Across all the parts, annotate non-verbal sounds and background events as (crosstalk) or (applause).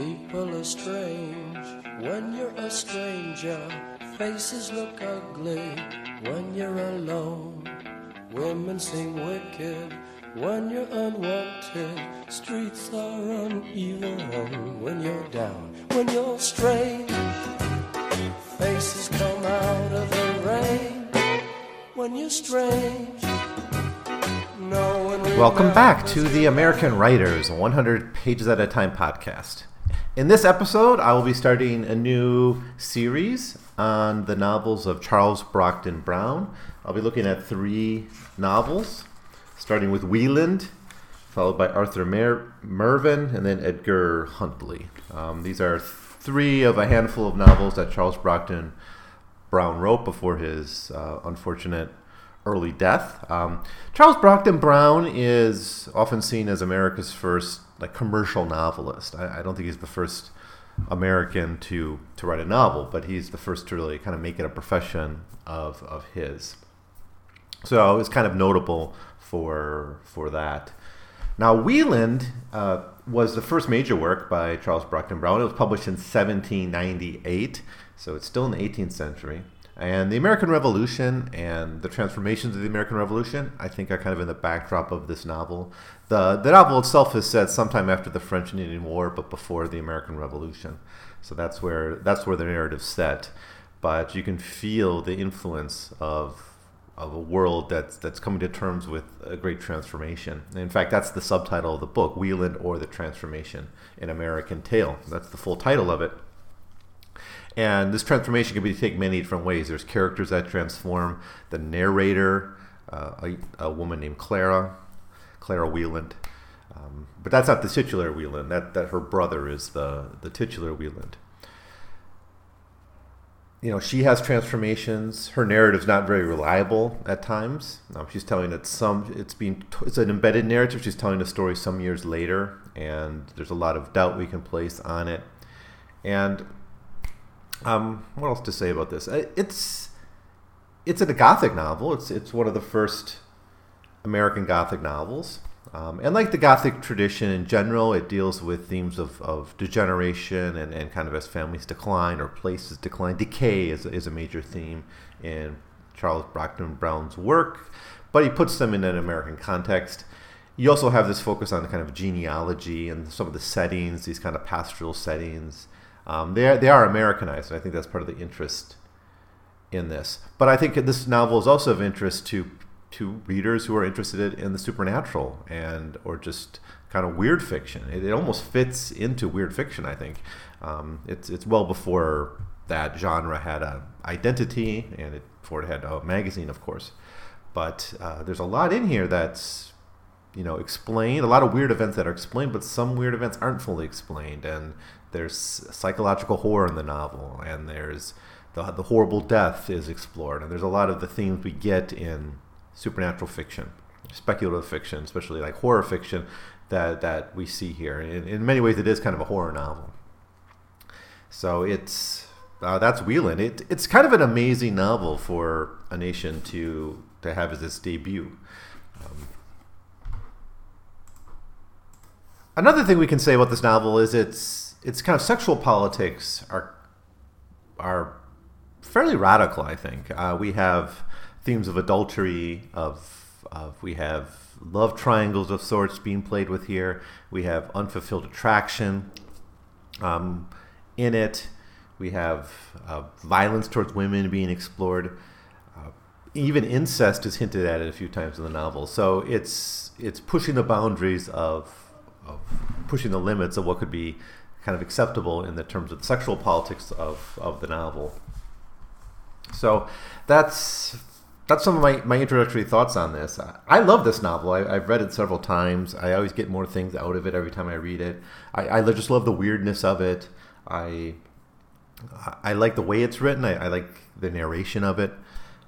People are strange when you're a stranger. Faces look ugly when you're alone. Women seem wicked when you're unwanted. Streets are uneven when you're down. When you're strange, faces come out of the rain. When you're strange, no one Welcome back to the American Writers, 100 Pages at a Time podcast. In this episode, I will be starting a new series on the novels of Charles Brockden Brown. I'll be looking at three novels, starting with Wieland, followed by Arthur Mer- Mervyn, and then Edgar Huntly. Um, these are three of a handful of novels that Charles Brockden Brown wrote before his uh, unfortunate early death. Um, Charles Brockden Brown is often seen as America's first like commercial novelist. I, I, don't think he's the first American to to write a novel, but he's the first to really kind of make it a profession of of his. So it's kind of notable for for that. Now, Wieland uh, was the first major work by Charles Brockden Brown. It was published in 1798, so it's still in the 18th century. And the American Revolution and the transformations of the American Revolution, I think, are kind of in the backdrop of this novel. The, the novel itself is set sometime after the French and Indian War, but before the American Revolution. So that's where that's where the narrative's set. But you can feel the influence of of a world that's that's coming to terms with a great transformation. And in fact, that's the subtitle of the book, Wieland or the Transformation, an American Tale. That's the full title of it. And this transformation can be taken many different ways. There's characters that transform. The narrator, uh, a, a, woman named Clara, Clara Wieland. Um, but that's not the titular Wieland. That that her brother is the the titular Wieland. You know, she has transformations. Her narrative's not very reliable at times. Um, she's telling it some. It's being. It's an embedded narrative. She's telling a story some years later, and there's a lot of doubt we can place on it. And um, what else to say about this? Uh, it's it's a Gothic novel. It's it's one of the first American Gothic novels. Um, and like the Gothic tradition in general, it deals with themes of, of degeneration and, and kind of as families decline or places decline. Decay is, is a major theme in Charles Brockden Brown's work, but he puts them in an American context. You also have this focus on kind of genealogy and some of the settings, these kind of pastoral settings. Um, they, are, they are Americanized, and I think that's part of the interest in this. But I think this novel is also of interest to to readers who are interested in the supernatural and or just kind of weird fiction. It, it almost fits into weird fiction. I think um, it's it's well before that genre had an identity and it, before it had a magazine, of course. But uh, there's a lot in here that's you know explained. A lot of weird events that are explained, but some weird events aren't fully explained. And there's psychological horror in the novel, and there's the, the horrible death is explored, and there's a lot of the themes we get in supernatural fiction, speculative fiction, especially like horror fiction that that we see here. In, in many ways, it is kind of a horror novel. So it's uh, that's Wieland. It, it's kind of an amazing novel for a nation to to have as its debut. Um, another thing we can say about this novel is its its kind of sexual politics are are fairly radical. I think uh, we have themes of adultery, of, of we have love triangles of sorts being played with here. We have unfulfilled attraction um, in it. We have uh, violence towards women being explored. Uh, even incest is hinted at it a few times in the novel. So it's it's pushing the boundaries of, of pushing the limits of what could be kind of acceptable in the terms of the sexual politics of, of the novel. So that's that's some of my, my introductory thoughts on this. I love this novel. I, have read it several times. I always get more things out of it every time I read it. I, I just love the weirdness of it. I I like the way it's written. I, I like the narration of it.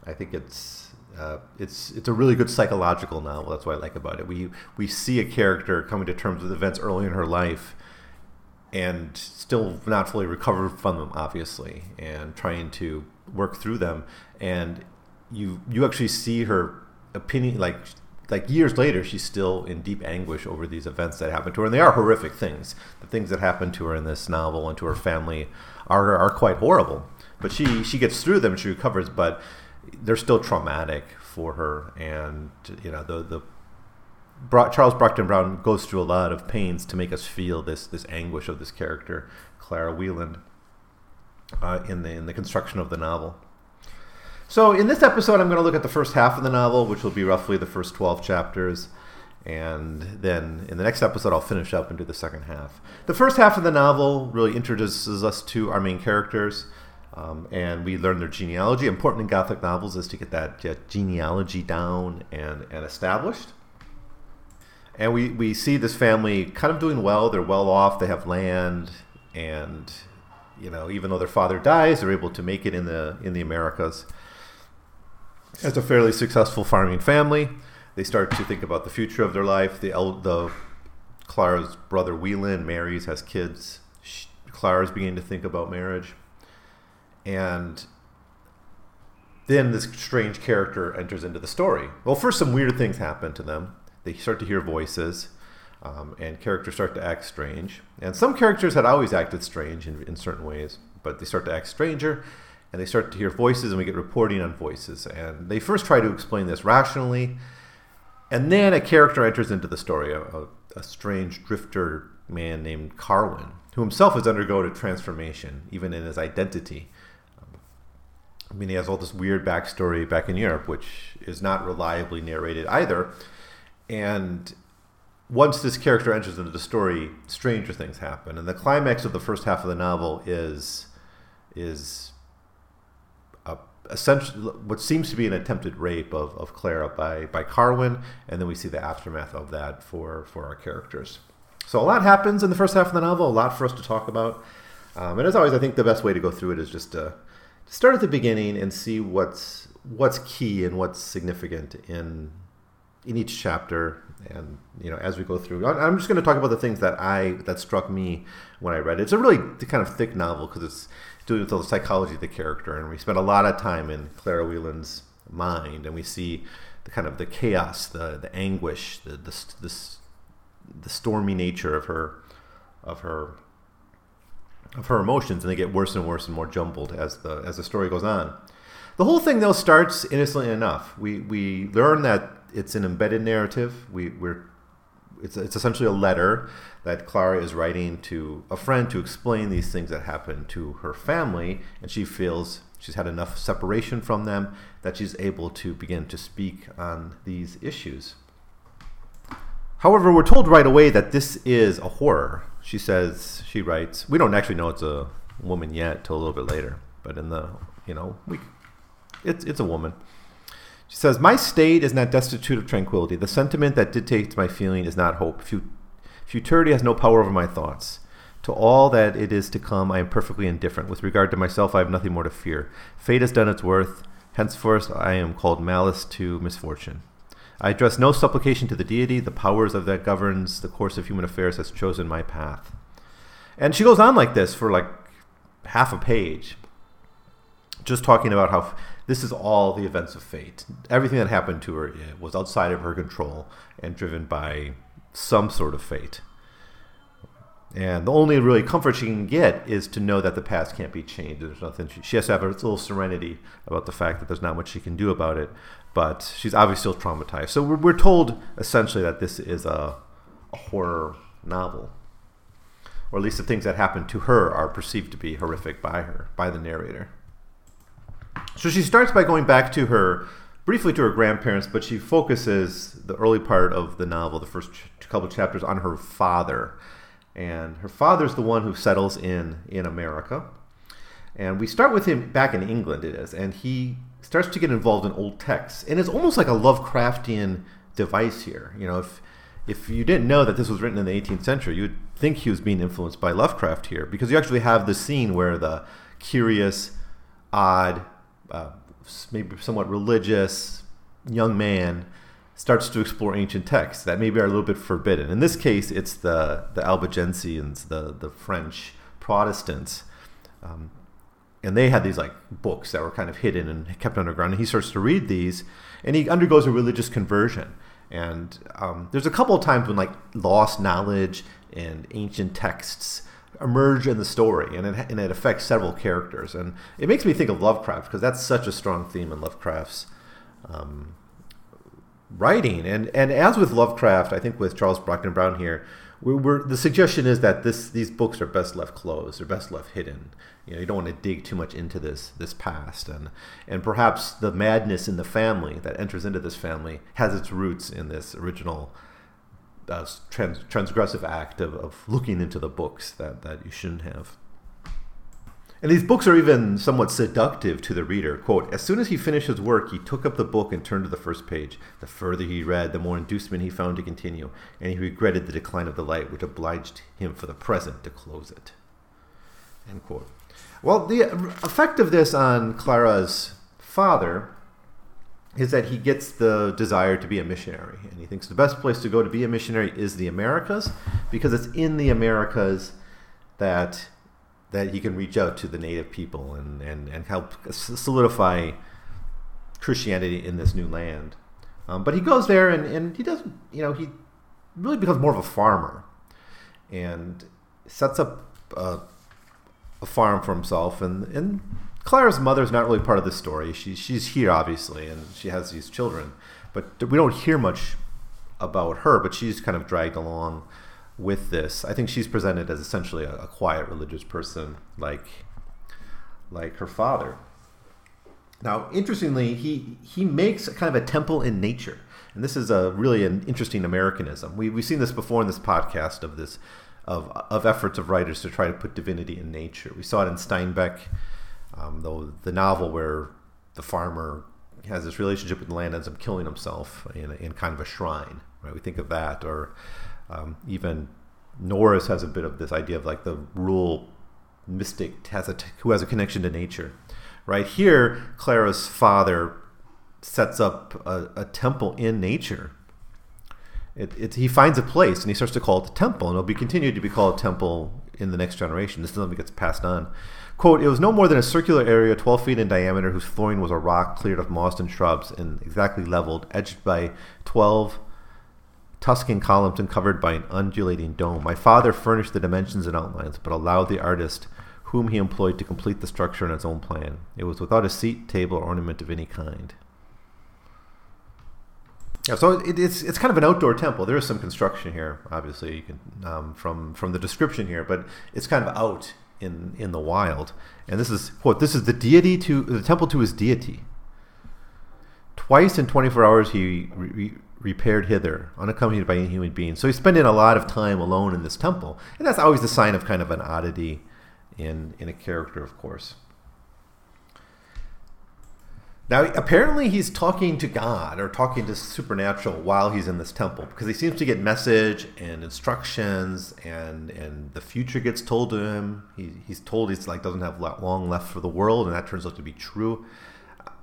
I think it's uh, it's it's a really good psychological novel. That's what I like about it. We we see a character coming to terms with events early in her life, and still not fully recovered from them, obviously, and trying to work through them. And you you actually see her opinion like like years later, she's still in deep anguish over these events that happened to her, and they are horrific things. The things that happened to her in this novel and to her family are are quite horrible. But she she gets through them, she recovers, but they're still traumatic for her, and you know the the Charles Brockden Brown goes through a lot of pains to make us feel this this anguish of this character, Clara Wieland, uh, in the in the construction of the novel. So in this episode, I'm going to look at the first half of the novel, which will be roughly the first 12 chapters. And then in the next episode, I'll finish up and do the second half. The first half of the novel really introduces us to our main characters, um, and we learn their genealogy. Important in Gothic novels is to get that genealogy down and, and established. And we, we see this family kind of doing well. They're well off, they have land, and you know, even though their father dies, they're able to make it in the in the Americas as a fairly successful farming family. They start to think about the future of their life. The the Clara's brother Wieland marries, has kids. She, Clara's beginning to think about marriage, and then this strange character enters into the story. Well, first some weird things happen to them. They start to hear voices. Um, and characters start to act strange. And some characters had always acted strange in, in certain ways, but they start to act stranger and they start to hear voices and we get reporting on voices and they first try to explain this rationally and then a character enters into the story a, a, a strange drifter man named carwin who himself has undergone a transformation even in his identity i mean he has all this weird backstory back in europe which is not reliably narrated either and once this character enters into the story stranger things happen and the climax of the first half of the novel is is essentially what seems to be an attempted rape of, of Clara by, by Carwin, and then we see the aftermath of that for, for our characters. So a lot happens in the first half of the novel, a lot for us to talk about. Um, and as always, I think the best way to go through it is just to, to start at the beginning and see what's what's key and what's significant in in each chapter. And you know, as we go through, I'm just going to talk about the things that I that struck me when I read it. It's a really kind of thick novel because it's dealing with the psychology of the character, and we spend a lot of time in Clara Wieland's mind, and we see the kind of the chaos, the the anguish, the the, the, the stormy nature of her of her of her emotions, and they get worse and worse and more jumbled as the as the story goes on. The whole thing though starts innocently enough. We we learn that it's an embedded narrative. We we're it's, it's essentially a letter that Clara is writing to a friend to explain these things that happen to her family, and she feels she's had enough separation from them that she's able to begin to speak on these issues. However, we're told right away that this is a horror. She says, she writes, we don't actually know it's a woman yet till a little bit later, but in the, you know, we, it's, it's a woman. She says, My state is not destitute of tranquility. The sentiment that dictates my feeling is not hope. Futurity has no power over my thoughts. To all that it is to come, I am perfectly indifferent. With regard to myself, I have nothing more to fear. Fate has done its worth. Henceforth, I am called malice to misfortune. I address no supplication to the deity. The powers of that governs the course of human affairs has chosen my path. And she goes on like this for like half a page, just talking about how this is all the events of fate. Everything that happened to her eh, was outside of her control and driven by some sort of fate. And the only really comfort she can get is to know that the past can't be changed. There's nothing. She, she has to have a little serenity about the fact that there's not much she can do about it. But she's obviously still traumatized. So we're, we're told essentially that this is a, a horror novel, or at least the things that happen to her are perceived to be horrific by her, by the narrator. So she starts by going back to her, briefly to her grandparents, but she focuses the early part of the novel, the first ch- couple chapters, on her father. And her father's the one who settles in in America. And we start with him back in England, it is, and he starts to get involved in old texts. And it's almost like a Lovecraftian device here. You know, if if you didn't know that this was written in the 18th century, you'd think he was being influenced by Lovecraft here, because you actually have the scene where the curious, odd, uh, maybe somewhat religious young man starts to explore ancient texts that maybe are a little bit forbidden. In this case, it's the the Albigensians, the the French Protestants, um, and they had these like books that were kind of hidden and kept underground. And he starts to read these, and he undergoes a religious conversion. And um, there's a couple of times when like lost knowledge and ancient texts emerge in the story, and it, and it affects several characters. And it makes me think of Lovecraft because that's such a strong theme in Lovecraft's um, writing. And and as with Lovecraft, I think with Charles Brockden Brown here, we're, we're, the suggestion is that this these books are best left closed, they're best left hidden. You know, you don't want to dig too much into this this past, and and perhaps the madness in the family that enters into this family has its roots in this original uh, trans, transgressive act of, of looking into the books that, that you shouldn't have. And these books are even somewhat seductive to the reader. Quote, as soon as he finished his work, he took up the book and turned to the first page. The further he read, the more inducement he found to continue, and he regretted the decline of the light, which obliged him for the present to close it. End quote. Well, the effect of this on Clara's father is that he gets the desire to be a missionary. And he thinks the best place to go to be a missionary is the Americas because it's in the Americas that that he can reach out to the native people and, and, and help solidify Christianity in this new land. Um, but he goes there and, and he doesn't, you know, he really becomes more of a farmer and sets up a, a farm for himself. And, and Clara's mother is not really part of the story. She, she's here, obviously, and she has these children. But we don't hear much about her, but she's kind of dragged along with this. I think she's presented as essentially a, a quiet religious person, like, like her father. Now, interestingly, he, he makes kind of a temple in nature. And this is a really an interesting Americanism. We, we've seen this before in this podcast of this of, of efforts of writers to try to put divinity in nature. We saw it in Steinbeck um, though the novel where the farmer has this relationship with the land ends up killing himself in, in kind of a shrine, right? We think of that, or um, even Norris has a bit of this idea of like the rural mystic has who has a connection to nature, right? Here, Clara's father sets up a, a temple in nature. It, it, he finds a place and he starts to call it the temple, and it'll be continued to be called a temple in the next generation. This is something that gets passed on. Quote, it was no more than a circular area 12 feet in diameter whose flooring was a rock cleared of moss and shrubs and exactly leveled, edged by 12 Tuscan columns and covered by an undulating dome. My father furnished the dimensions and outlines, but allowed the artist whom he employed to complete the structure in his own plan. It was without a seat, table, or ornament of any kind. Yeah, so it, it's it's kind of an outdoor temple. There is some construction here, obviously, you can um, from from the description here, but it's kind of out in in the wild. And this is quote: "This is the deity to the temple to his deity." Twice in 24 hours he re- repaired hither, unaccompanied by any human being. So he's spending a lot of time alone in this temple, and that's always the sign of kind of an oddity in in a character, of course. Now, apparently, he's talking to God or talking to supernatural while he's in this temple because he seems to get message and instructions, and and the future gets told to him. He, he's told he's like doesn't have long left for the world, and that turns out to be true.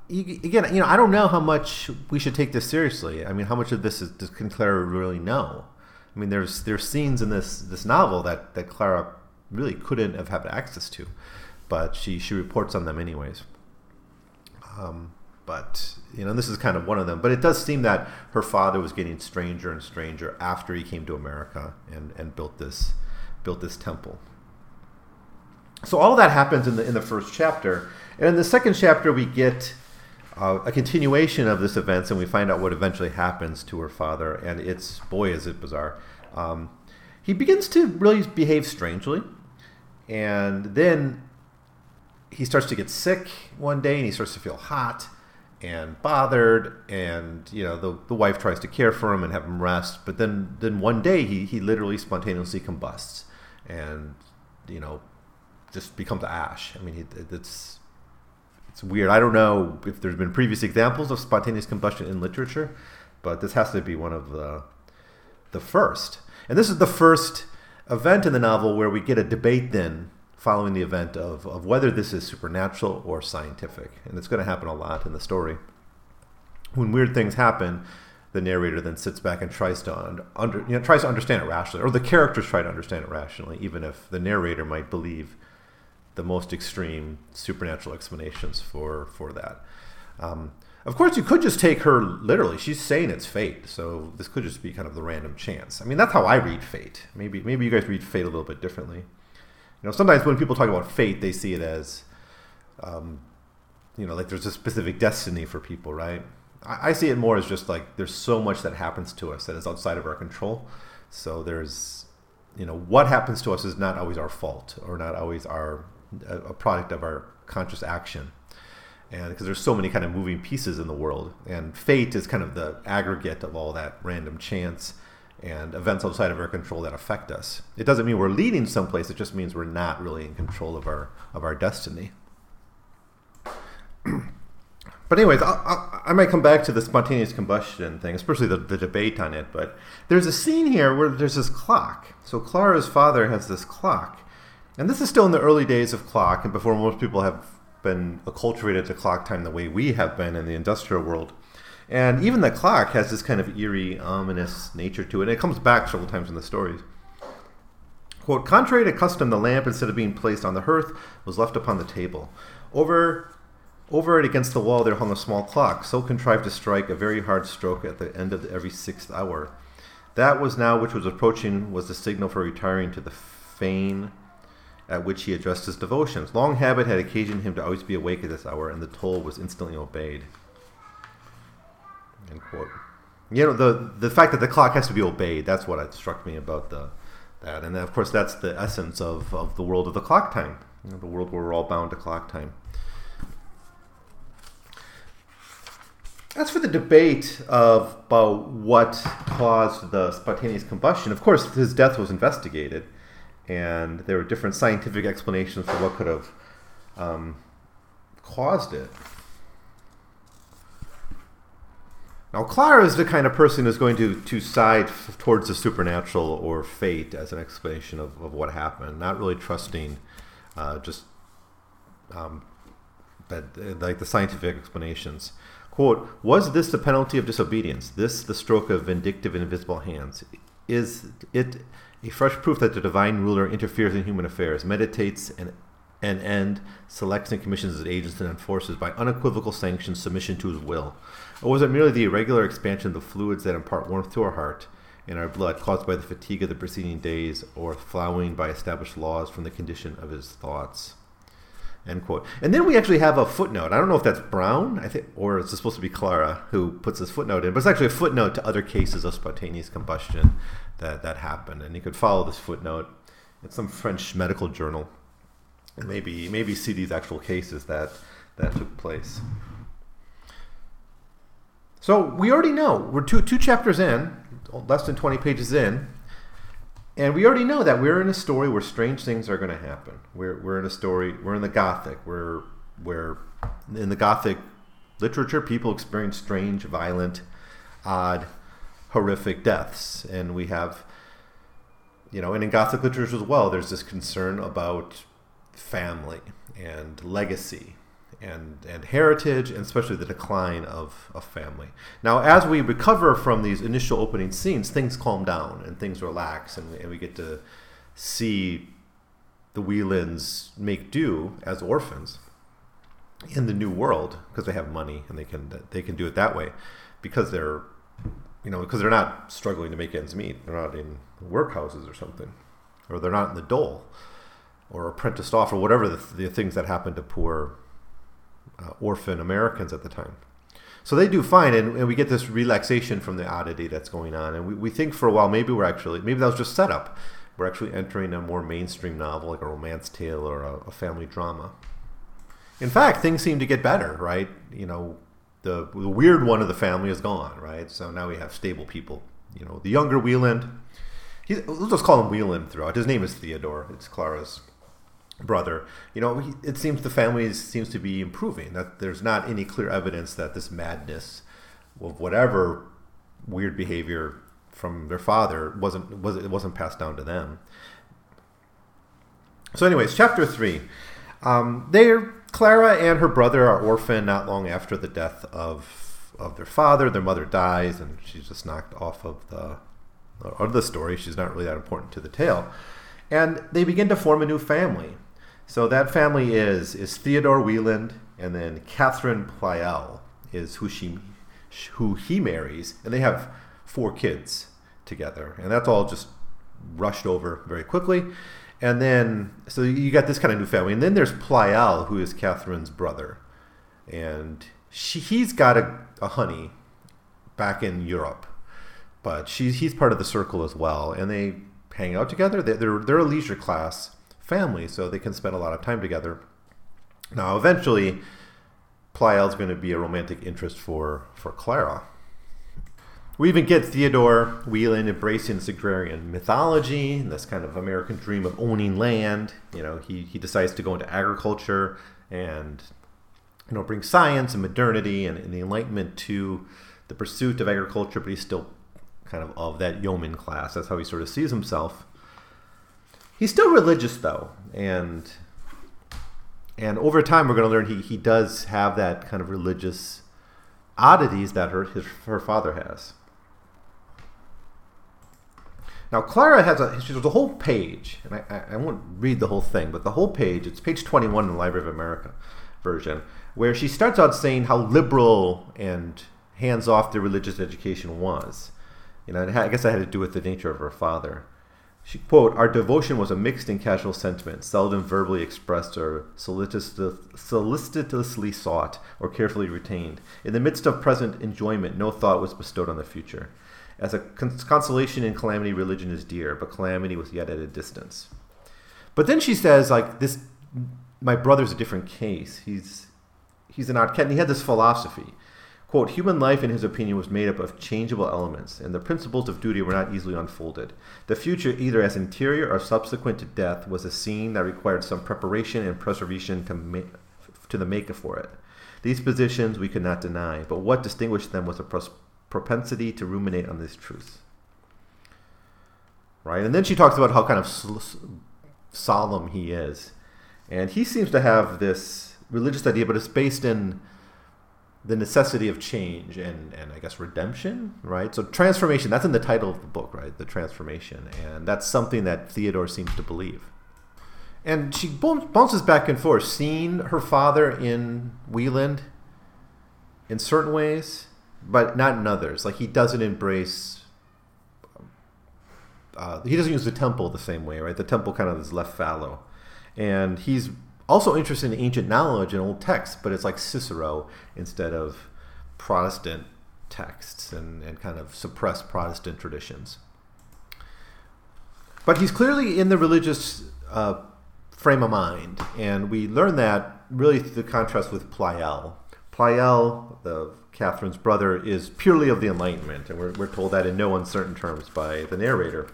Again, you know, I don't know how much we should take this seriously. I mean, how much of this is, does Clara really know? I mean, there's there's scenes in this this novel that that Clara really couldn't have had access to, but she she reports on them anyways. Um, but you know, this is kind of one of them. But it does seem that her father was getting stranger and stranger after he came to America and, and built this built this temple. So all that happens in the in the first chapter, and in the second chapter we get uh, a continuation of this events, and we find out what eventually happens to her father. And it's boy, is it bizarre. Um, he begins to really behave strangely, and then he starts to get sick one day and he starts to feel hot and bothered and you know the, the wife tries to care for him and have him rest but then then one day he, he literally spontaneously combusts and you know just becomes ash. I mean he, it's it's weird. I don't know if there's been previous examples of spontaneous combustion in literature but this has to be one of the the first. And this is the first event in the novel where we get a debate then following the event of, of whether this is supernatural or scientific. And it's going to happen a lot in the story. When weird things happen, the narrator then sits back and tries to under, you know, tries to understand it rationally, or the characters try to understand it rationally, even if the narrator might believe the most extreme supernatural explanations for for that. Um, Of course, you could just take her literally. She's saying it's fate, so this could just be kind of the random chance. I mean, that's how I read fate. Maybe maybe you guys read fate a little bit differently. You know, sometimes when people talk about fate, they see it as, um, you know, like there's a specific destiny for people, right? I, I see it more as just like there's so much that happens to us that is outside of our control. So there's, you know, what happens to us is not always our fault or not always our a product of our conscious action and because there's so many kind of moving pieces in the world and fate is kind of the aggregate of all that random chance and events outside of our control that affect us. It doesn't mean we're leading someplace it just means we're not really in control of our of our destiny. (clears throat) But anyways I, I, I, might come back to the spontaneous combustion thing especially the, the debate on it but there's a scene here where there's this clock. So clara's father has this clock and this is still in the early days of clock and before most people have been acculturated to clock time the way we have been in the industrial world. And even the clock has this kind of eerie, ominous nature to it. And it comes back several times in the stories. Quote, contrary to custom, the lamp, instead of being placed on the hearth, was left upon the table. Over, over it against the wall there hung a small clock, so contrived to strike a very hard stroke at the end of every sixth hour. That was now which was approaching was the signal for retiring to the fane at which he addressed his devotions. Long habit had occasioned him to always be awake at this hour, and the toll was instantly obeyed. End quote. You know, the the fact that the clock has to be obeyed, that's what struck me about the that. And of course that's the essence of, of the world of the clock time. You know, the world where we're all bound to clock time. As for the debate of about what caused the spontaneous combustion, of course his death was investigated and there were different scientific explanations for what could have um, caused it. Now, Clara is the kind of person who's going to, to side f- towards the supernatural or fate as an explanation of, of what happened, not really trusting uh, just um, that, like the scientific explanations. Quote, was this the penalty of disobedience? This the stroke of vindictive and invisible hands? Is it a fresh proof that the divine ruler interferes in human affairs, meditates and and end, selects and commissions his agents and enforces by unequivocal sanction submission to his will? Or was it merely the irregular expansion of the fluids that impart warmth to our heart and our blood, caused by the fatigue of the preceding days, or flowing by established laws from the condition of his thoughts? End quote. And then we actually have a footnote. I don't know if that's Brown, I think, or it's supposed to be Clara who puts this footnote in, but it's actually a footnote to other cases of spontaneous combustion that, that happened. And you could follow this footnote. It's some French medical journal. And maybe maybe see these actual cases that that took place. So we already know we're two two chapters in, less than twenty pages in, and we already know that we're in a story where strange things are going to happen. We're we're in a story. We're in the Gothic. We're where in the Gothic literature, people experience strange, violent, odd, horrific deaths, and we have, you know, and in Gothic literature as well, there's this concern about family and legacy and and heritage, and especially the decline of a family. Now, as we recover from these initial opening scenes, things calm down and things relax, and, and we get to see the Wielands make do as orphans in the new world because they have money and they can they can do it that way because they're you know, because they're not struggling to make ends meet. They're not in workhouses or something, or they're not in the dole, or apprenticed off, or whatever the, the things that happen to poor uh, orphan Americans at the time. So they do fine, and, and, we get this relaxation from the oddity that's going on. And we, we think for a while maybe we're actually, maybe that was just setup. We're actually entering a more mainstream novel, like a romance tale or a, a family drama. In fact, things seem to get better, right? You know, the, the weird one of the family is gone, right? So now we have stable people. You know, the younger Wieland, he's, let's just call him Wieland throughout. His name is Theodore. It's Clara's brother. You know, he, it seems the family seems to be improving. That there's not any clear evidence that this madness of whatever weird behavior from their father wasn't was it wasn't passed down to them. So, anyways, chapter three. Um, they're Clara and her brother are orphaned not long after the death of of their father. Their mother dies, and she's just knocked off of the of the story. She's not really that important to the tale, and they begin to form a new family. So that family is is Theodore Wieland and then Catherine Pleyel, is who she who he marries, and they have four kids together, and that's all just rushed over very quickly. And then, so you got this kind of new family, and then there's Pleyel, who is Catherine's brother, and she, he's got a, a honey back in Europe, but she's he's part of the circle as well, and they hang out together. They, they're they're a leisure class family, so they can spend a lot of time together. Now, eventually, Pleyel's going to be a romantic interest for for Clara. We even get Theodore Wieland embracing this agrarian mythology this kind of American dream of owning land. You know, he, he decides to go into agriculture and you know bring science and modernity and, and the enlightenment to the pursuit of agriculture, but he's still kind of of that yeoman class. That's how he sort of sees himself. He's still religious though, and and over time we're going to learn he, he does have that kind of religious oddities that her his, her father has. Now Clara has a there's a whole page, and I, I, won't read the whole thing, but the whole page it's page 21 in the Library of America version, where she starts out saying how liberal and hands off the religious education was. You know, I guess that had to do with the nature of her father. She quote, "Our devotion was a mixed and casual sentiment, seldom verbally expressed or solicitously sought or carefully retained. In the midst of present enjoyment, no thought was bestowed on the future. As a consolation in calamity, religion is dear, but calamity was yet at a distance." But then she says, like this, my brother's a different case. He's he's an odd cat, and he had this philosophy. Quote, human life, in his opinion, was made up of changeable elements, and the principles of duty were not easily unfolded. The future, either as interior or subsequent to death, was a scene that required some preparation and preservation to, ma- to the maker for it. These positions we could not deny, but what distinguished them was a pros- propensity to ruminate on these truths. Right? And then she talks about how kind of solemn he is. And he seems to have this religious idea, but it's based in the necessity of change and, and I guess redemption, right? So transformation, that's in the title of the book, right? The transformation. And that's something that Theodore seems to believe. And she bounces back and forth, seeing her father in Wieland in certain ways, but not in others. Like he doesn't embrace, uh, he doesn't use the temple the same way, right? The temple kind of is left fallow. And he's also interested in ancient knowledge and old texts, but it's like Cicero instead of Protestant texts and, and kind of suppressed Protestant traditions. But he's clearly in the religious uh, frame of mind, and we learn that really through the contrast with Pleyel. Pleyel, the Catherine's brother, is purely of the Enlightenment, and we're, we're told that in no uncertain terms by the narrator.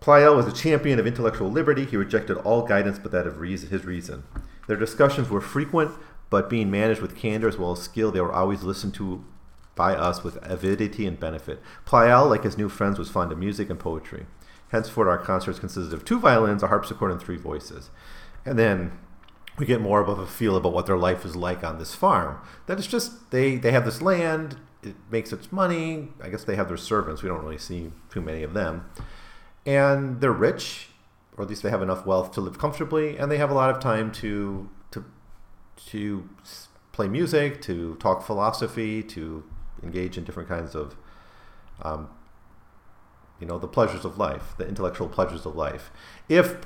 Pleyel was a champion of intellectual liberty. He rejected all guidance but that of reason, his reason. Their discussions were frequent, but being managed with candor as well as skill, they were always listened to by us with avidity and benefit. Pleyel, like his new friends, was fond of music and poetry. Henceforth, our concerts consisted of two violins, a harpsichord, and three voices. And then we get more of a feel about what their life is like on this farm. That it's just they they have this land, it makes its money. I guess they have their servants. We don't really see too many of them and they're rich, or at least they have enough wealth to live comfortably, and they have a lot of time to to to play music, to talk philosophy, to engage in different kinds of um, you know the pleasures of life, the intellectual pleasures of life. If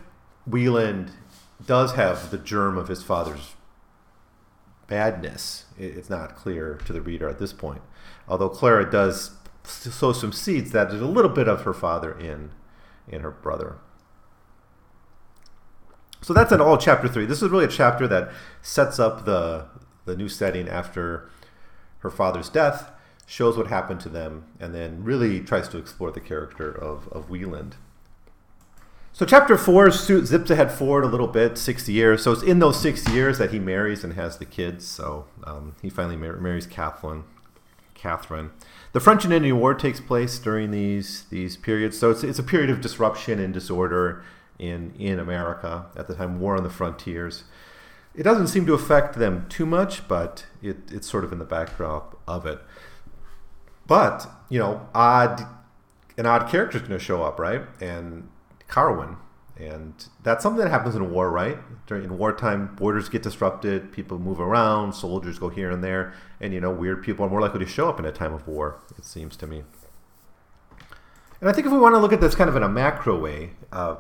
Wieland does have the germ of his father's badness, it's not clear to the reader at this point. Although Clara does sow some seeds that there's a little bit of her father in and her brother. So that's in all chapter three. This is really a chapter that sets up the the new setting after her father's death, shows what happened to them, and then really tries to explore the character of, of Wieland. So chapter four zips ahead forward a little bit, six years. So it's in those six years that he marries and has the kids. So um, he finally mar- marries Kathleen. Catherine. The French and Indian War takes place during these these periods, so it's, it's a period of disruption and disorder in in America at the time. War on the frontiers. It doesn't seem to affect them too much, but it, it's sort of in the backdrop of it. But you know, odd an odd character is going to show up, right? And Carwin And that's something that happens in war, right? During in wartime, borders get disrupted, people move around, soldiers go here and there, and you know, weird people are more likely to show up in a time of war. It seems to me. And I think if we want to look at this kind of in a macro way, uh,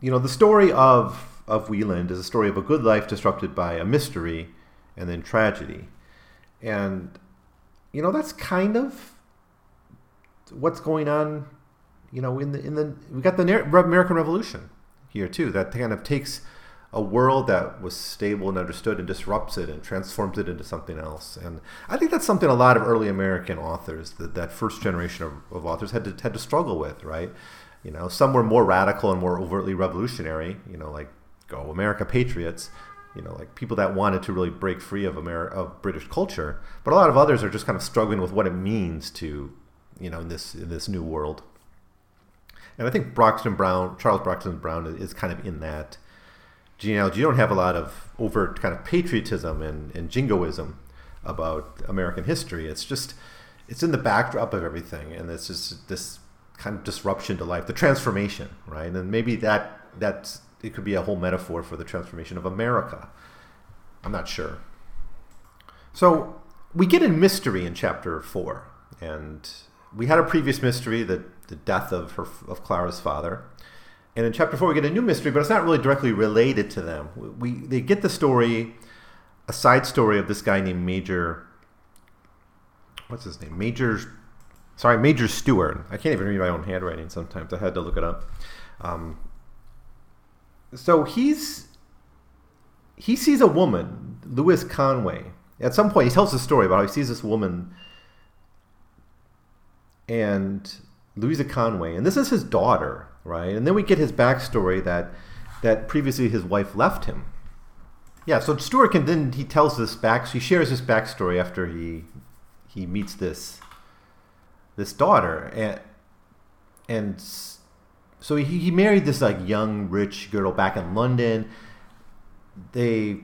you know, the story of of Wieland is a story of a good life disrupted by a mystery and then tragedy. And you know, that's kind of what's going on, you know, in the in the we got the American Revolution here too. That kind of takes a world that was stable and understood and disrupts it and transforms it into something else. And I think that's something a lot of early American authors, that, that first generation of, of authors, had to had to struggle with, right? You know, some were more radical and more overtly revolutionary, you know, like Go America Patriots, you know, like people that wanted to really break free of America, of British culture. But a lot of others are just kind of struggling with what it means to, you know, in this in this new world. And I think Brockden Brown, Charles Brockden Brown, is kind of in that genealogy. You don't have a lot of overt kind of patriotism and, and jingoism about American history. It's just it's in the backdrop of everything, and it's just this kind of disruption to life, the transformation, right? And maybe that that's it could be a whole metaphor for the transformation of America. I'm not sure. So we get a mystery in chapter four, and we had a previous mystery, the the death of her of Clara's father, and in chapter four we get a new mystery, but it's not really directly related to them. We they get the story, a side story of this guy named Major. What's his name? Major. Sorry, Major Stuart. I can't even read my own handwriting sometimes. I had to look it up. Um, so he's he sees a woman, Lewis Conway. At some point, he tells the story about how he sees this woman and Louisa Conway, and this is his daughter, right? And then we get his backstory that that previously his wife left him. Yeah, so Stuart can then he tells this back, he shares his backstory after he he meets this this daughter, and and so he, he married this like young rich girl back in London. They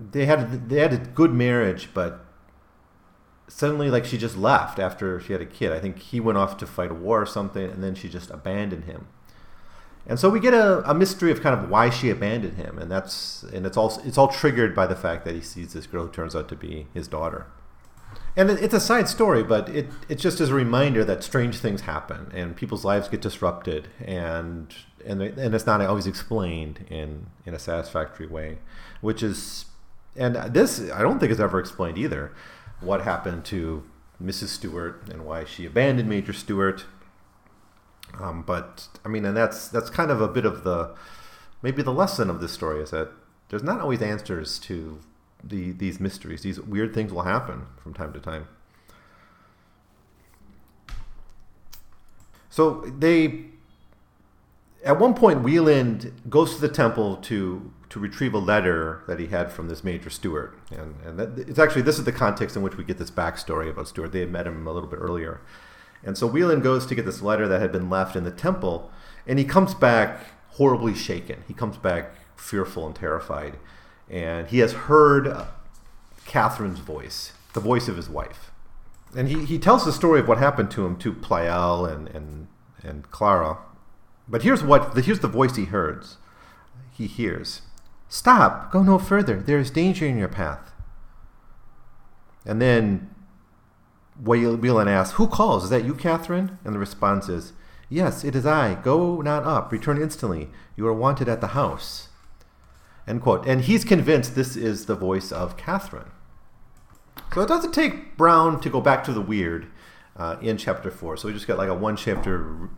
they had they had a good marriage, but suddenly like she just left after she had a kid. I think he went off to fight a war or something, and then she just abandoned him. And so we get a, a mystery of kind of why she abandoned him, and that's and it's all it's all triggered by the fact that he sees this girl who turns out to be his daughter. And it's a side story, but it, it's just as a reminder that strange things happen and people's lives get disrupted, and and and it's not always explained in in a satisfactory way, which is, and this I don't think is ever explained either. What happened to Mrs. Stuart and why she abandoned Major Stuart? Um, but I mean, and that's that's kind of a bit of the maybe the lesson of this story is that there's not always answers to the these mysteries. These weird things will happen from time to time. So they, at one point, Wieland goes to the temple to to retrieve a letter that he had from this Major Stuart, and and that, it's actually this is the context in which we get this backstory about Stuart. They had met him a little bit earlier, and so Wieland goes to get this letter that had been left in the temple, and he comes back horribly shaken. He comes back fearful and terrified and he has heard Catherine's voice, the voice of his wife. And he, he tells the story of what happened to him to Pleyel and, and, and Clara. But here's what here's the voice he hears. He hears, "Stop! Go no further. There is danger in your path." And then Wieland asks, "Who calls? Is that you, Catherine?" And the response is, "Yes, it is I. Go not up. Return instantly. You are wanted at the house." End quote. And he's convinced this is the voice of Catherine. So it doesn't take Brown to go back to the weird uh, in chapter four. So we just got like a one chapter r-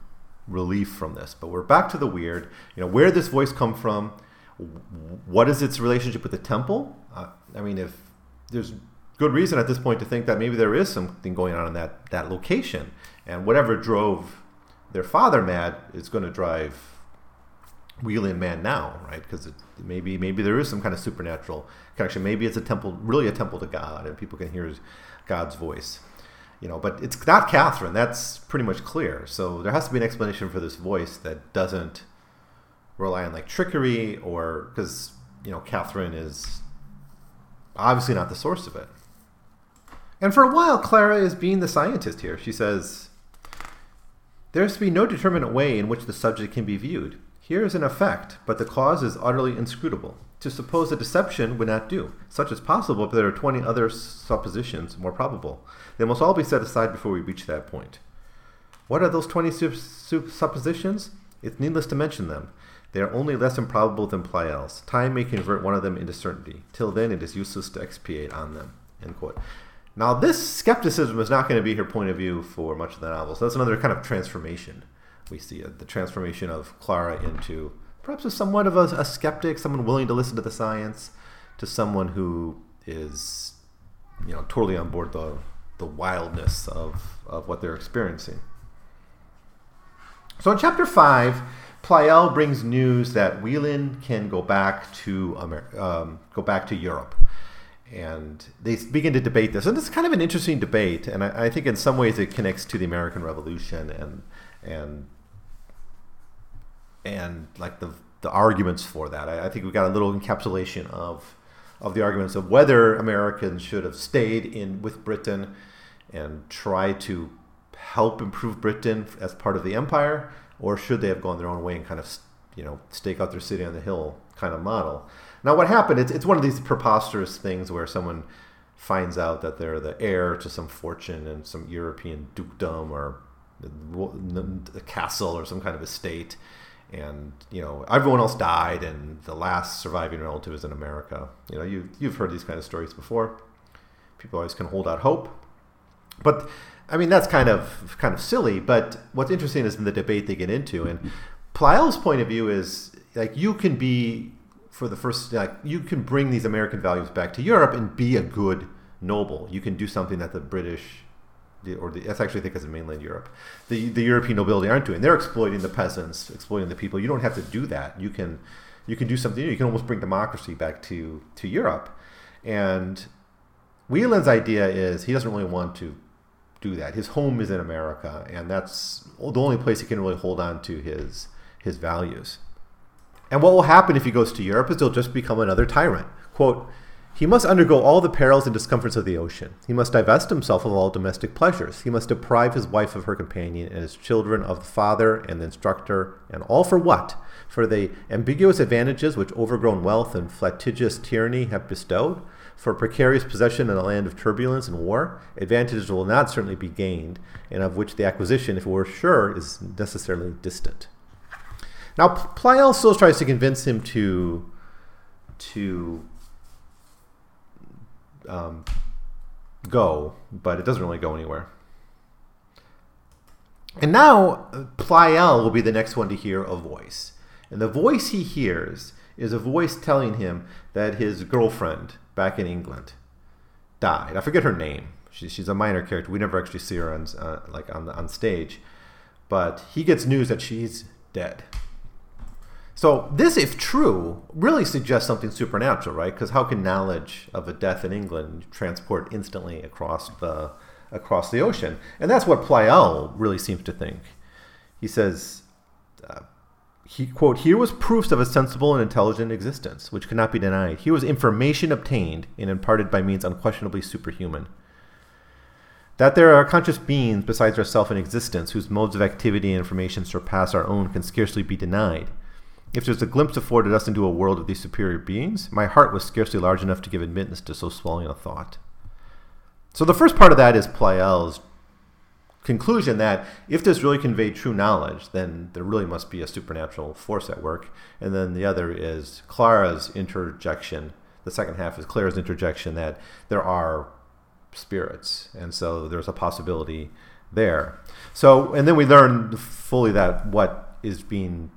relief from this. But we're back to the weird. You know, where this voice come from? What is its relationship with the temple? Uh, I mean, if there's good reason at this point to think that maybe there is something going on in that that location, and whatever drove their father mad is going to drive Wieland man now, right? Because maybe maybe there is some kind of supernatural connection. Maybe it's a temple, really a temple to God, and people can hear God's voice. You know, but it's not Catherine. That's pretty much clear. So there has to be an explanation for this voice that doesn't rely on like trickery or because you know Catherine is obviously not the source of it. And for a while, Clara is being the scientist here. She says, "There is to be no determinate way in which the subject can be viewed." Here is an effect, but the cause is utterly inscrutable. To suppose a deception would not do. Such is possible, but there are 20 other suppositions more probable. They must all be set aside before we reach that point. What are those 20 su- su- suppositions? It's needless to mention them. They are only less improbable than Pleyel's. Time may convert one of them into certainty. Till then, it is useless to expatiate on them. End quote. Now, this skepticism is not going to be her point of view for much of the novel. So that's another kind of transformation we see it, the transformation of Clara into perhaps a somewhat of a, a, skeptic, someone willing to listen to the science, to someone who is, you know, totally on board the the wildness of of what they're experiencing. So in chapter five, Pleyel brings news that Wieland can go back to Amer- um, go back to Europe and they begin to debate this. And it's kind of an interesting debate, and I, I, think in some ways it connects to the American Revolution and and and like the the arguments for that. I, I think we got a little encapsulation of of the arguments of whether Americans should have stayed in with Britain and try to help improve Britain as part of the empire, or should they have gone their own way and kind of you know stake out their city on the hill kind of model. Now, what happened? It's, it's one of these preposterous things where someone finds out that they're the heir to some fortune and some European dukedom or a castle or some kind of estate, and you know everyone else died, and the last surviving relative is in America. You know, you you've heard these kind of stories before. People always can hold out hope, but I mean that's kind of kind of silly. But what's interesting is in the debate they get into, and Pleyel's point of view is like you can be for the first like you can bring these American values back to Europe and be a good noble. You can do something that the British or the, that's actually I think as in mainland Europe, the the European nobility aren't doing. They're exploiting the peasants, exploiting the people. You don't have to do that. You can you can do something. You can almost bring democracy back to to Europe. And Wieland's idea is he doesn't really want to do that. His home is in America, and that's the only place he can really hold on to his his values. And what will happen if he goes to Europe is he'll just become another tyrant. Quote, he must undergo all the perils and discomforts of the ocean. He must divest himself of all domestic pleasures. He must deprive his wife of her companion and his children of the father and the instructor. And all for what? For the ambiguous advantages which overgrown wealth and flagitious tyranny have bestowed? For precarious possession in a land of turbulence and war? Advantages will not certainly be gained, and of which the acquisition, if it were sure, is necessarily distant. Now, Pleyel still tries to convince him to to um, go, but it doesn't really go anywhere. And now Pleyel will be the next one to hear a voice. And the voice he hears is a voice telling him that his girlfriend back in England died. I forget her name. She, she's a minor character. We never actually see her on uh, like on on stage, but he gets news that she's dead. So this, if true, really suggests something supernatural, right? Because how can knowledge of a death in England transport instantly across the across the ocean? And that's what Pleyel really seems to think. He says, he quote, "Here was proofs of a sensible and intelligent existence, which cannot be denied. Here was information obtained and imparted by means unquestionably superhuman." That there are conscious beings besides ourselves in existence whose modes of activity and information surpass our own can scarcely be denied if there's a glimpse afforded us into a world of these superior beings, my heart was scarcely large enough to give admittance to so swelling a thought. So the first part of that is Pleyel's conclusion that if this really conveyed true knowledge, then there really must be a supernatural force at work. And then the other is Clara's interjection. The second half is Clara's interjection that there are spirits, and so there's a possibility there. So, and then we learn fully that what is being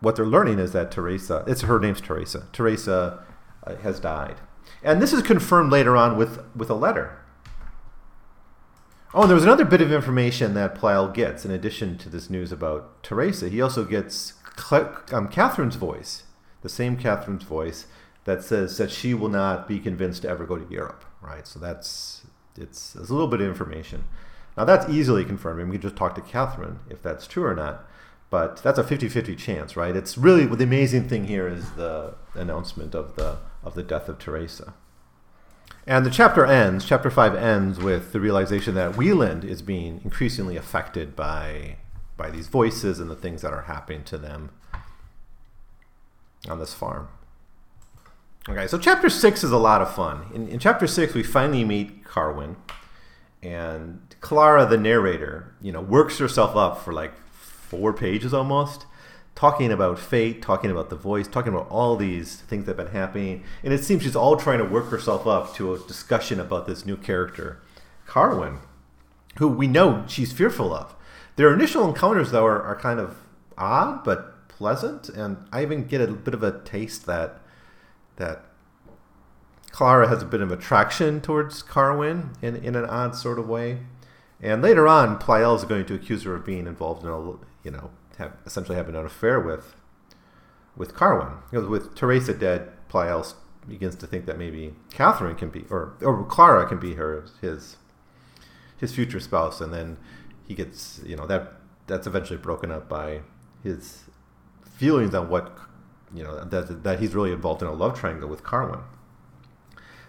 what they're learning is that Theresa, it's her name's Theresa. Theresa uh, has died, and this is confirmed later on with with a letter. Oh, and there was another bit of information that Pleyel gets in addition to this news about Theresa. He also gets um, Catherine's voice, the same Catherine's voice that says that she will not be convinced to ever go to Europe. Right. So that's it's, it's a little bit of information. Now that's easily confirmed. I mean, we can just talk to Catherine if that's true or not but that's a 50-50 chance, right? It's really the amazing thing here is the announcement of the of the death of Theresa. And the chapter ends, chapter 5 ends with the realization that Wieland is being increasingly affected by by these voices and the things that are happening to them. on this farm. Okay, so chapter six is a lot of fun. In, in chapter six, we finally meet Carwin, and Clara, the narrator, you know, works herself up for like four pages almost, talking about fate, talking about the voice, talking about all these things that have been happening, and it seems she's all trying to work herself up to a discussion about this new character, Carwin, who we know she's fearful of. Their initial encounters, though, are, are kind of odd but pleasant, and I even get a bit of a taste that that Clara has a bit of attraction towards Carwin in, in an odd sort of way. And later on, Pleyel is going to accuse her of being involved in a, you know, have, essentially having an affair with with Carwin. Because with Theresa dead, Pleyel begins to think that maybe Catherine can be, or or Clara can be her his his future spouse, and then he gets, you know, that that's eventually broken up by his feelings on what you know that that he's really involved in a love triangle with Carwin.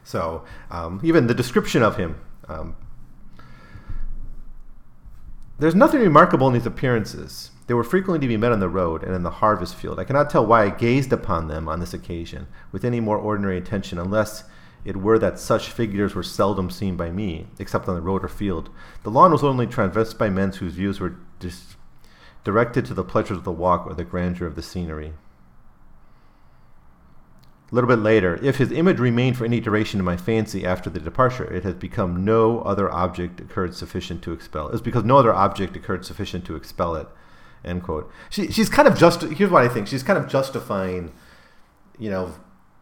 So um, even the description of him. Um, there's nothing remarkable in these appearances. They were frequently to be met on the road and in the harvest field. I cannot tell why I gazed upon them on this occasion with any more ordinary attention, unless it were that such figures were seldom seen by me, except on the road or field. The lawn was only traversed by men whose views were dis- directed to the pleasures of the walk or the grandeur of the scenery. A little bit later, if his image remained for any duration in my fancy after the departure, it has become no other object occurred sufficient to expel. It's because no other object occurred sufficient to expel it. End quote. She, she's kind of just. Here's what I think. She's kind of justifying, you know,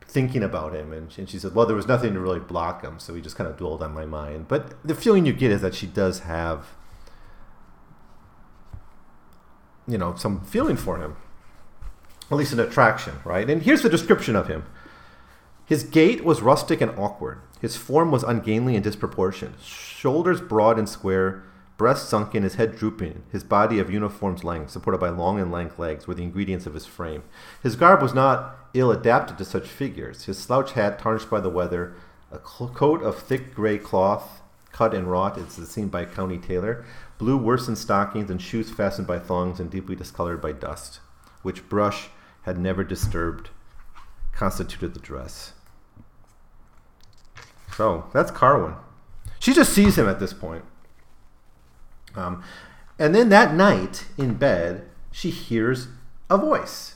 thinking about him, and, and she said, "Well, there was nothing to really block him, so he just kind of dwelled on my mind." But the feeling you get is that she does have, you know, some feeling for him at least an attraction, right? And here's the description of him. His gait was rustic and awkward. His form was ungainly and disproportioned. Shoulders broad and square, breast sunken, his head drooping, his body of uniform length, supported by long and lank legs, were the ingredients of his frame. His garb was not ill adapted to such figures. His slouch hat, tarnished by the weather, a coat of thick gray cloth, cut and wrought, as is seen by county tailor, blue worsted stockings, and shoes fastened by thongs and deeply discolored by dust, which brush had never disturbed constituted the dress. So that's Carwin. She just sees him at this point. Um, and then that night in bed, she hears a voice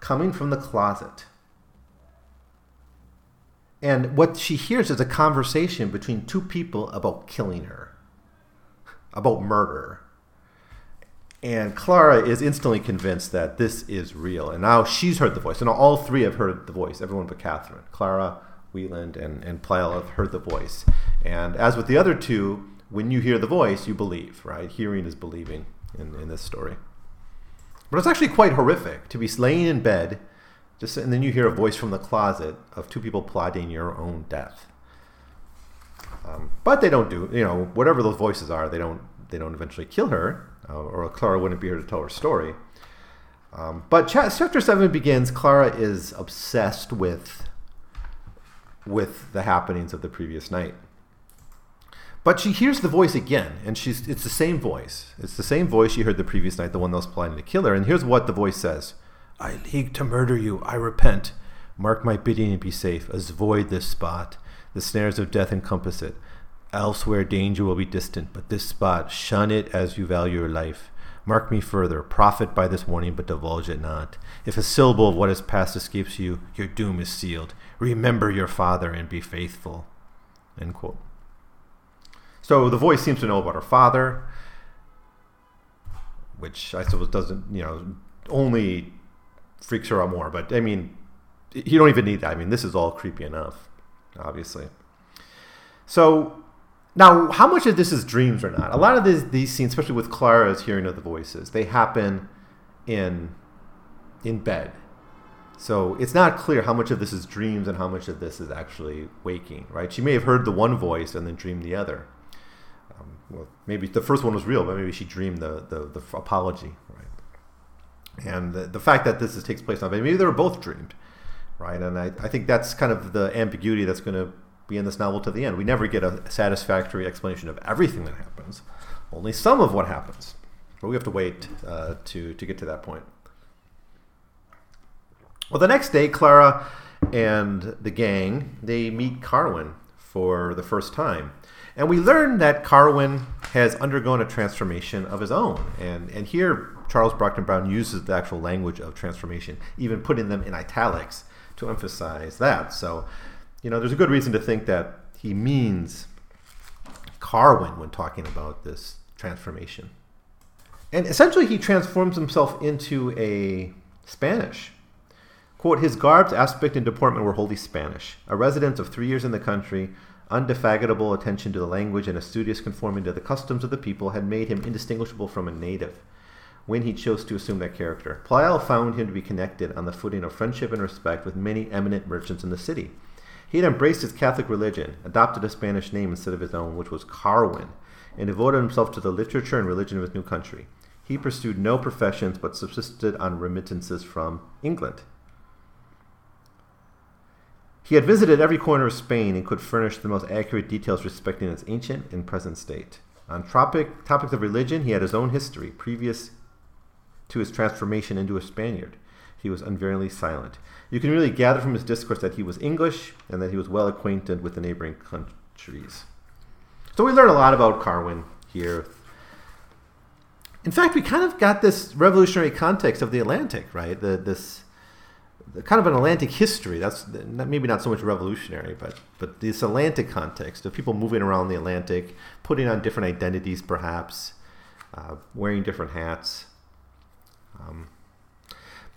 coming from the closet. And what she hears is a conversation between two people about killing her, about murder. And Clara is instantly convinced that this is real. And now she's heard the voice. And all three have heard the voice, everyone but Catherine. Clara, Wieland, and, and Pleyel have heard the voice. And as with the other two, when you hear the voice, you believe, right? Hearing is believing in, in this story. But it's actually quite horrific to be laying in bed, just and then you hear a voice from the closet of two people plotting your own death. Um, but they don't do, you know, whatever those voices are, they don't they don't eventually kill her uh, or Clara wouldn't be here to tell her story. Um, but chapter seven begins. Clara is obsessed with with the happenings of the previous night. But she hears the voice again, and she's it's the same voice. It's the same voice she heard the previous night, the one that was planning to kill her. And here's what the voice says: "I league to murder you. I repent. Mark my bidding and be safe. Avoid this spot. The snares of death encompass it. Elsewhere danger will be distant, but this spot, shun it as you value your life. Mark me further, profit by this warning, but divulge it not. If a syllable of what is past escapes you, your doom is sealed. Remember your father and be faithful. End quote. So the voice seems to know about her father, which I suppose doesn't, you know, only freaks her out more. But I mean, you don't even need that. I mean, this is all creepy enough, obviously. So now, how much of this is dreams or not? A lot of these, these scenes, especially with Clara's hearing of the voices, they happen in in bed. So it's not clear how much of this is dreams and how much of this is actually waking, right? She may have heard the one voice and then dreamed the other. Well, maybe the first one was real, but maybe she dreamed the, the, the apology, right? And the, the fact that this is, takes place now, maybe they were both dreamed, right? And I, I think that's kind of the ambiguity that's going to be in this novel to the end. We never get a satisfactory explanation of everything that happens, only some of what happens. But we have to wait uh, to, to get to that point. Well, the next day, Clara and the gang they meet Carwin for the first time, and we learn that Carwin has undergone a transformation of his own. And and here Charles Brockden Brown uses the actual language of transformation, even putting them in italics to emphasize that. So, you know, there's a good reason to think that he means Carwin when talking about this transformation. And essentially, he transforms himself into a Spanish. Quote, his garbs, aspect, and deportment were wholly Spanish. A resident of three years in the country, undefatigable attention to the language and a studious conforming to the customs of the people had made him indistinguishable from a native when he chose to assume that character. Pleyel found him to be connected on the footing of friendship and respect with many eminent merchants in the city. He had embraced his Catholic religion, adopted a Spanish name instead of his own, which was Carwin, and devoted himself to the literature and religion of his new country. He pursued no professions but subsisted on remittances from England. He had visited every corner of Spain and could furnish the most accurate details respecting its ancient and present state. On topic, topics of religion, he had his own history, previous to his transformation into a Spaniard. He was unvaryingly silent. You can really gather from his discourse that he was English and that he was well acquainted with the neighboring countries. So we learn a lot about Carwin here. In fact, we kind of got this revolutionary context of the Atlantic, right? The, this kind of an Atlantic history. That's maybe not so much revolutionary, but but this Atlantic context of people moving around the Atlantic, putting on different identities, perhaps uh, wearing different hats. Um,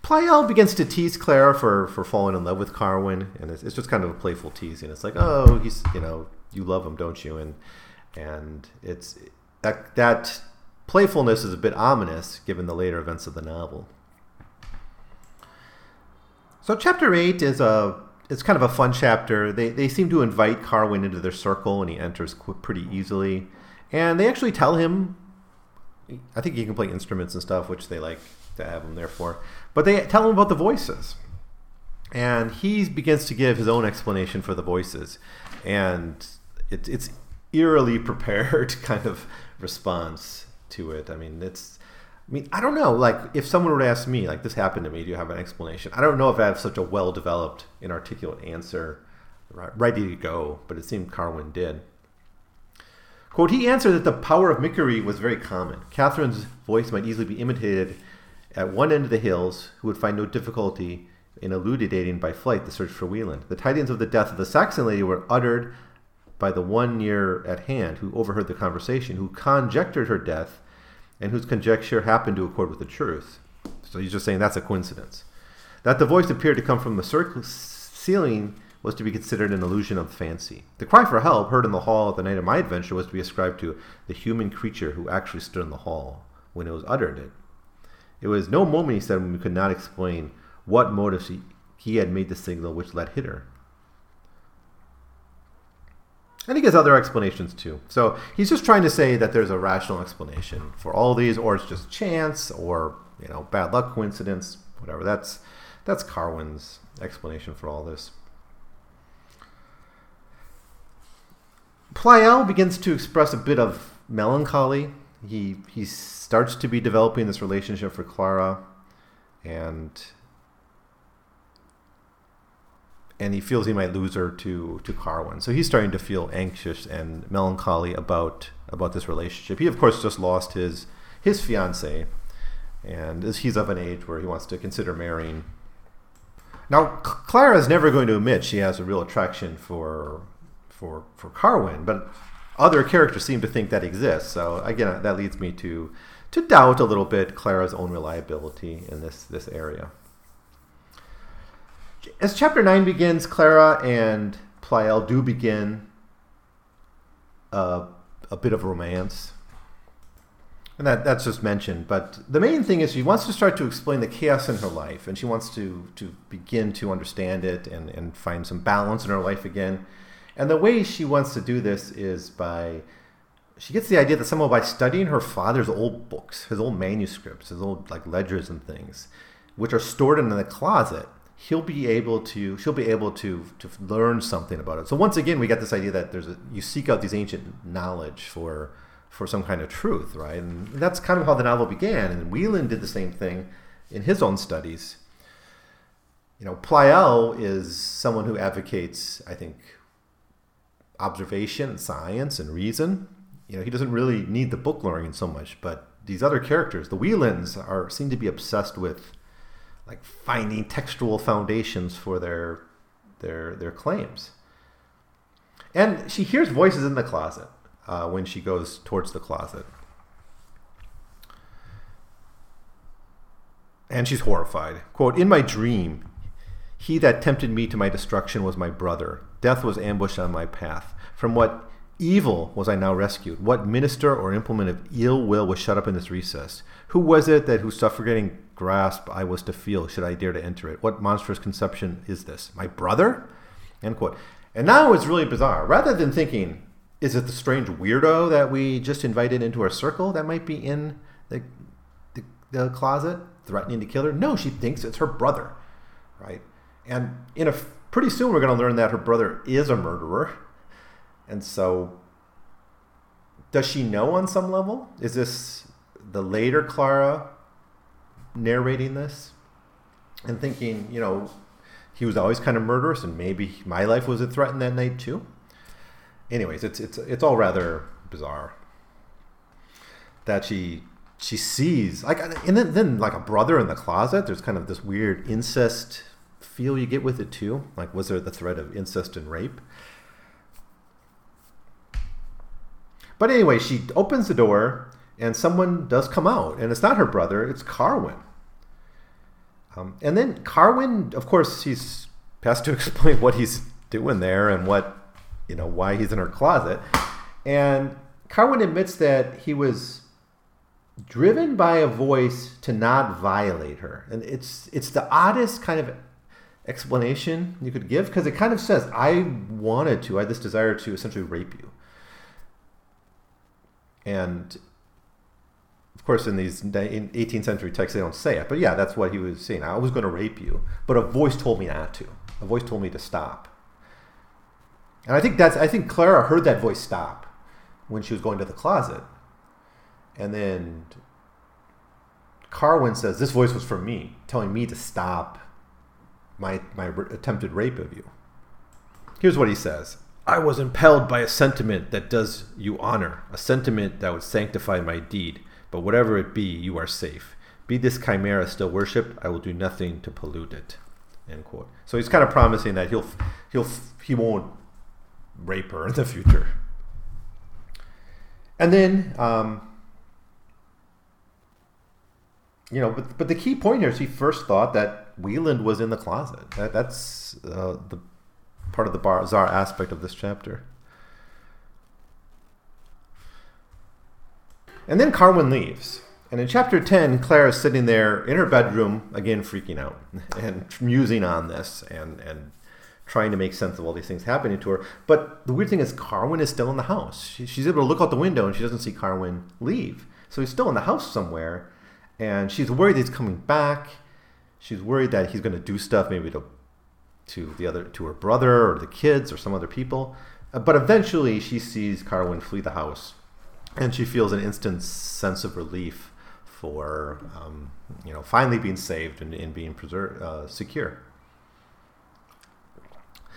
Pleyel begins to tease Clara for, for falling in love with Carwin, and it's, it's just kind of a playful teasing. It's like, oh, he's you know, you love him, don't you? And and it's that that playfulness is a bit ominous given the later events of the novel. So chapter eight is a it's kind of a fun chapter. They they seem to invite Carwin into their circle, and he enters pretty easily. And they actually tell him, I think he can play instruments and stuff, which they like to have him there for. But they tell him about the voices. And he begins to give his own explanation for the voices. And it, it's eerily prepared (laughs) kind of response to it. I mean, it's. I mean, I don't know. Like, if someone were to ask me, like, this happened to me, do you have an explanation? I don't know if I have such a well developed and articulate answer ready to go, but it seemed Carwin did. Quote, he answered that the power of mimicry was very common. Catherine's voice might easily be imitated at one end of the hills, who would find no difficulty in elucidating by flight the search for Wieland. The tidings of the death of the Saxon lady were uttered by the one near at hand, who overheard the conversation, who conjectured her death, and whose conjecture happened to accord with the truth. So he's just saying that's a coincidence. That the voice appeared to come from the circle ceiling was to be considered an illusion of fancy. The cry for help heard in the hall at the night of my adventure was to be ascribed to the human creature who actually stood in the hall when it was uttered. It it was no moment, he said, when we could not explain what motives he, he had made the signal which led hither. And he gives other explanations too. So he's just trying to say that there's a rational explanation for all these, or it's just chance, or you know, bad luck, coincidence, whatever. That's that's Carwin's explanation for all this. Pleyel begins to express a bit of melancholy he he starts to be developing this relationship for Clara, and and he feels he might lose her to to Carwin. So he's starting to feel anxious and melancholy about about this relationship. He of course just lost his his fiance, and he's of an age where he wants to consider marrying. Now Clara is never going to admit she has a real attraction for for for Carwin, but other characters seem to think that exists. So again, that leads me to to doubt a little bit Clara's own reliability in this this area. As chapter nine begins, Clara and Pleyel do begin a, a bit of romance. And that, that's just mentioned. But the main thing is she wants to start to explain the chaos in her life, and she wants to, to begin to understand it and, and find some balance in her life again. And the way she wants to do this is by she gets the idea that somehow by studying her father's old books, his old manuscripts, his old like ledgers and things, which are stored in the closet, he'll be able to she'll be able to to learn something about it. So once again, we get this idea that there's a you seek out these ancient knowledge for for some kind of truth, right? And that's kind of how the novel began. And Wieland did the same thing in his own studies. you know, Pleyel is someone who advocates, I think, observation, and science, and reason. You know, he doesn't really need the book learning so much, but these other characters, the Wielands, are seem to be obsessed with like finding textual foundations for their their their claims. And she hears voices in the closet uh, when she goes towards the closet. And she's horrified. Quote, In my dream, he that tempted me to my destruction was my brother. Death was ambushed on my path. From what evil was I now rescued? What minister or implement of ill will was shut up in this recess? Who was it that whose suffocating grasp I was to feel, should I dare to enter it? What monstrous conception is this? My brother? End quote. And now it's really bizarre. Rather than thinking, is it the strange weirdo that we just invited into our circle that might be in the, the, the closet threatening to kill her? No, she thinks it's her brother, right? And in a pretty soon we're going to learn that her brother is a murderer. And so does she know on some level? Is this the later Clara narrating this and thinking, you know, he was always kind of murderous, and maybe my life was a threat that night too. Anyways, it's it's it's all rather bizarre that she she sees like and then, then like a brother in the closet. There's kind of this weird incest feel you get with it too. Like, was there the threat of incest and rape? But anyway, she opens the door and someone does come out, and it's not her brother; it's Carwin. Um, and then Carwin, of course, he's has to (laughs) explain what he's doing there and what you know why he's in her closet. And Carwin admits that he was driven by a voice to not violate her, and it's it's the oddest kind of explanation you could give because it kind of says I wanted to, I had this desire to essentially rape you. And of course, in these 18th century texts, they don't say it, but yeah, that's what he was saying. I was going to rape you, but a voice told me not to. A voice told me to stop. And I think that's, I think Clara heard that voice stop when she was going to the closet. And then Carwin says, This voice was for me, telling me to stop my, my attempted rape of you. Here's what he says I was impelled by a sentiment that does you honor, a sentiment that would sanctify my deed but whatever it be, you are safe. Be this chimera still worshipped, I will do nothing to pollute it. End quote. So he's kind of promising that he'll he'll he won't rape her in the future. And then, um, you know, but but the key point here is he first thought that Wieland was in the closet. That, that's uh, the part of the bizarre aspect of this chapter. And then Carwin leaves. And in chapter 10, Claire is sitting there in her bedroom, again freaking out (laughs) and musing on this and, and trying to make sense of all these things happening to her. But the weird thing is, Carwin is still in the house. She, she's able to look out the window and she doesn't see Carwin leave. So he's still in the house somewhere. And she's worried he's coming back. She's worried that he's going to do stuff maybe to, to the other to her brother or the kids or some other people. Uh, but eventually she sees Carwin flee the house and she feels an instant sense of relief for um, you know finally being saved and, and being preserved uh, secure.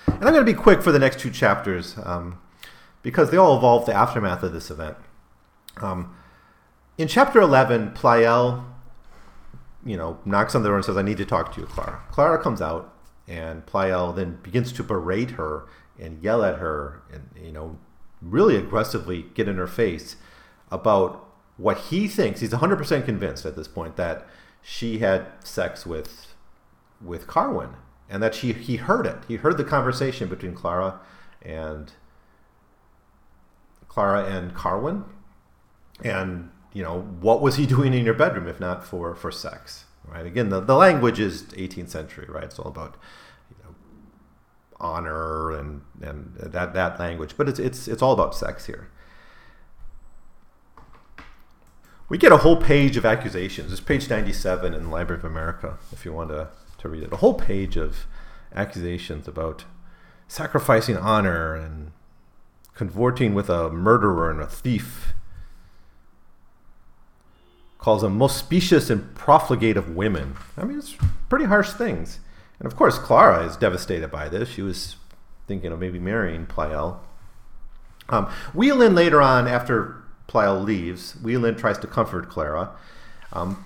And I'm going to be quick for the next two chapters um, because they all involve the aftermath of this event. Um, in chapter 11, Pleyel, you know, knocks on the door and says, "I need to talk to you, Clara." Clara comes out, and Pleyel then begins to berate her and yell at her, and you know, really aggressively get in her face about what he thinks. He's 100% convinced at this point that she had sex with with Carwin and that she he heard it. He heard the conversation between Clara and Clara and Carwin. And you know, what was he doing in your bedroom if not for for sex? Right? Again, the, the language is 18th century, right? It's all about honor and and that that language, but it's it's it's all about sex here. We get a whole page of accusations. It's page 97 in the Library of America, if you want to, to read it. A whole page of accusations about sacrificing honor and convorting with a murderer and a thief. Calls them most specious and profligate of women. I mean, it's pretty harsh things. And of course, Clara is devastated by this. She was thinking of maybe marrying Pleyel. Um, Wieland later on, after Pleyel leaves, Wieland tries to comfort Clara. Um,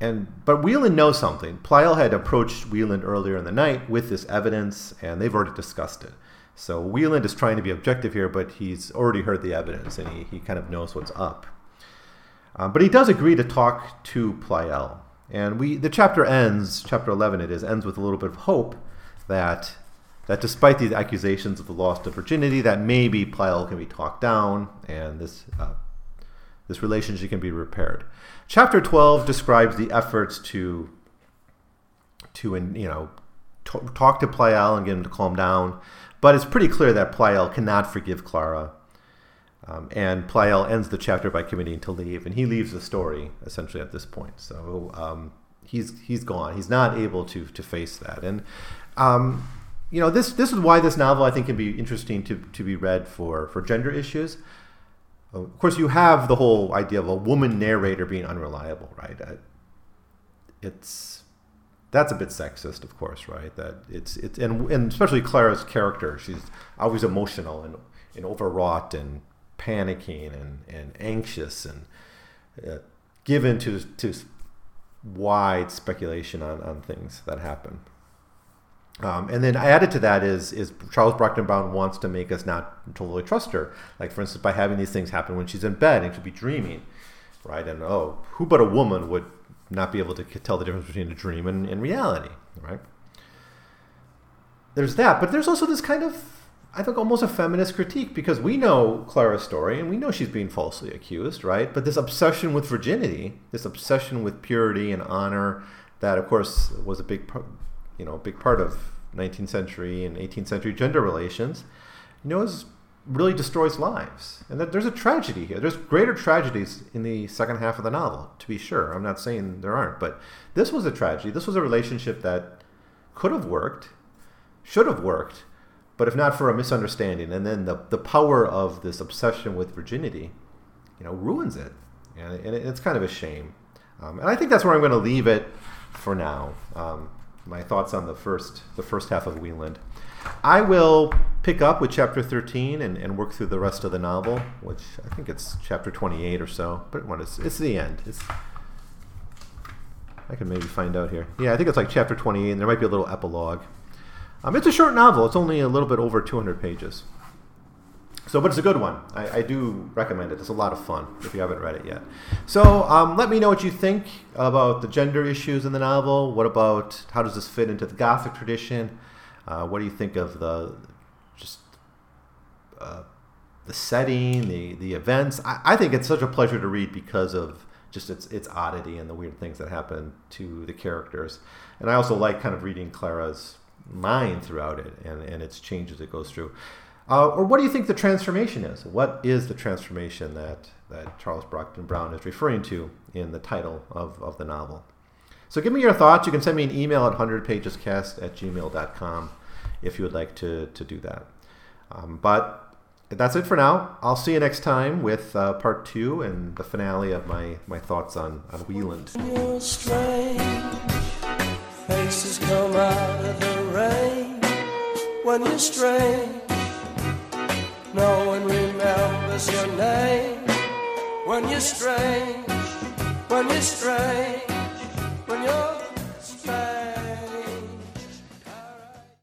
and but Wieland knows something. Pleyel had approached Wieland earlier in the night with this evidence, and they've already discussed it. So Wieland is trying to be objective here, but he's already heard the evidence, and he, he kind of knows what's up. Um, but he does agree to talk to Pleyel. And we the chapter ends, chapter 11 it is, ends with a little bit of hope that that despite these accusations of the loss of virginity, that maybe Pleyel can be talked down and this uh, this relationship can be repaired. Chapter 12 describes the efforts to to you know talk to Pleyel and get him to calm down, but it's pretty clear that Pleyel cannot forgive Clara. Um, and Pleyel ends the chapter by committing to leave, and he leaves the story essentially at this point. So um, he's he's gone. He's not able to to face that. And um, you know this this is why this novel I think can be interesting to to be read for for gender issues. Of course, you have the whole idea of a woman narrator being unreliable, right? Uh, it's that's a bit sexist, of course, right? That it's it's and, and especially Clara's character, she's always emotional and, and overwrought and panicking and, and anxious and uh, given to to wide speculation on, on things that happen. Um, and then added to that is is Charles Brockden Brown wants to make us not totally trust her. Like for instance, by having these things happen when she's in bed and she'll be dreaming, right? And oh, who but a woman would not be able to tell the difference between a dream and, and reality, right? There's that, but there's also this kind of I think almost a feminist critique because we know Clara's story and we know she's being falsely accused, right? But this obsession with virginity, this obsession with purity and honor, that of course was a big, you know, a big part of 19th century and 18th century gender relations, you know, is really destroys lives. And that there's a tragedy here. There's greater tragedies in the second half of the novel, to be sure. I'm not saying there aren't, but this was a tragedy. This was a relationship that could have worked, should have worked but if not for a misunderstanding, and then the, the power of this obsession with virginity, you know, ruins it. And, and it's kind of a shame. Um, and I think that's where I'm going to leave it for now. Um, my thoughts on the first the first half of Wieland. I will pick up with chapter 13 and, and work through the rest of the novel, which I think it's chapter 28 or so. But it's the end. It's I can maybe find out here. Yeah, I think it's like chapter 28, and there might be a little epilogue. Um, it's a short novel. It's only a little bit over 200 pages. So, but it's a good one. I, I, do recommend it. It's a lot of fun if you haven't read it yet. So, um, let me know what you think about the gender issues in the novel. What about how does this fit into the Gothic tradition? Uh, what do you think of the just uh, the setting, the the events? I, I think it's such a pleasure to read because of just its its oddity and the weird things that happen to the characters. And I also like kind of reading Clara's mind throughout it and, and its changes it goes through. Uh, or what do you think the transformation is? What is the transformation that, that Charles Brockden Brown is referring to in the title of, of the novel? So give me your thoughts. You can send me an email at 100pagescast at gmail.com if you would like to, to do that. Um, but that's it for now. I'll see you next time with uh, part two and the finale of my, my thoughts on, on Wieland. Faces come out of the rain when you're strange. No one remembers your name when you're strange. When you're strange when you're.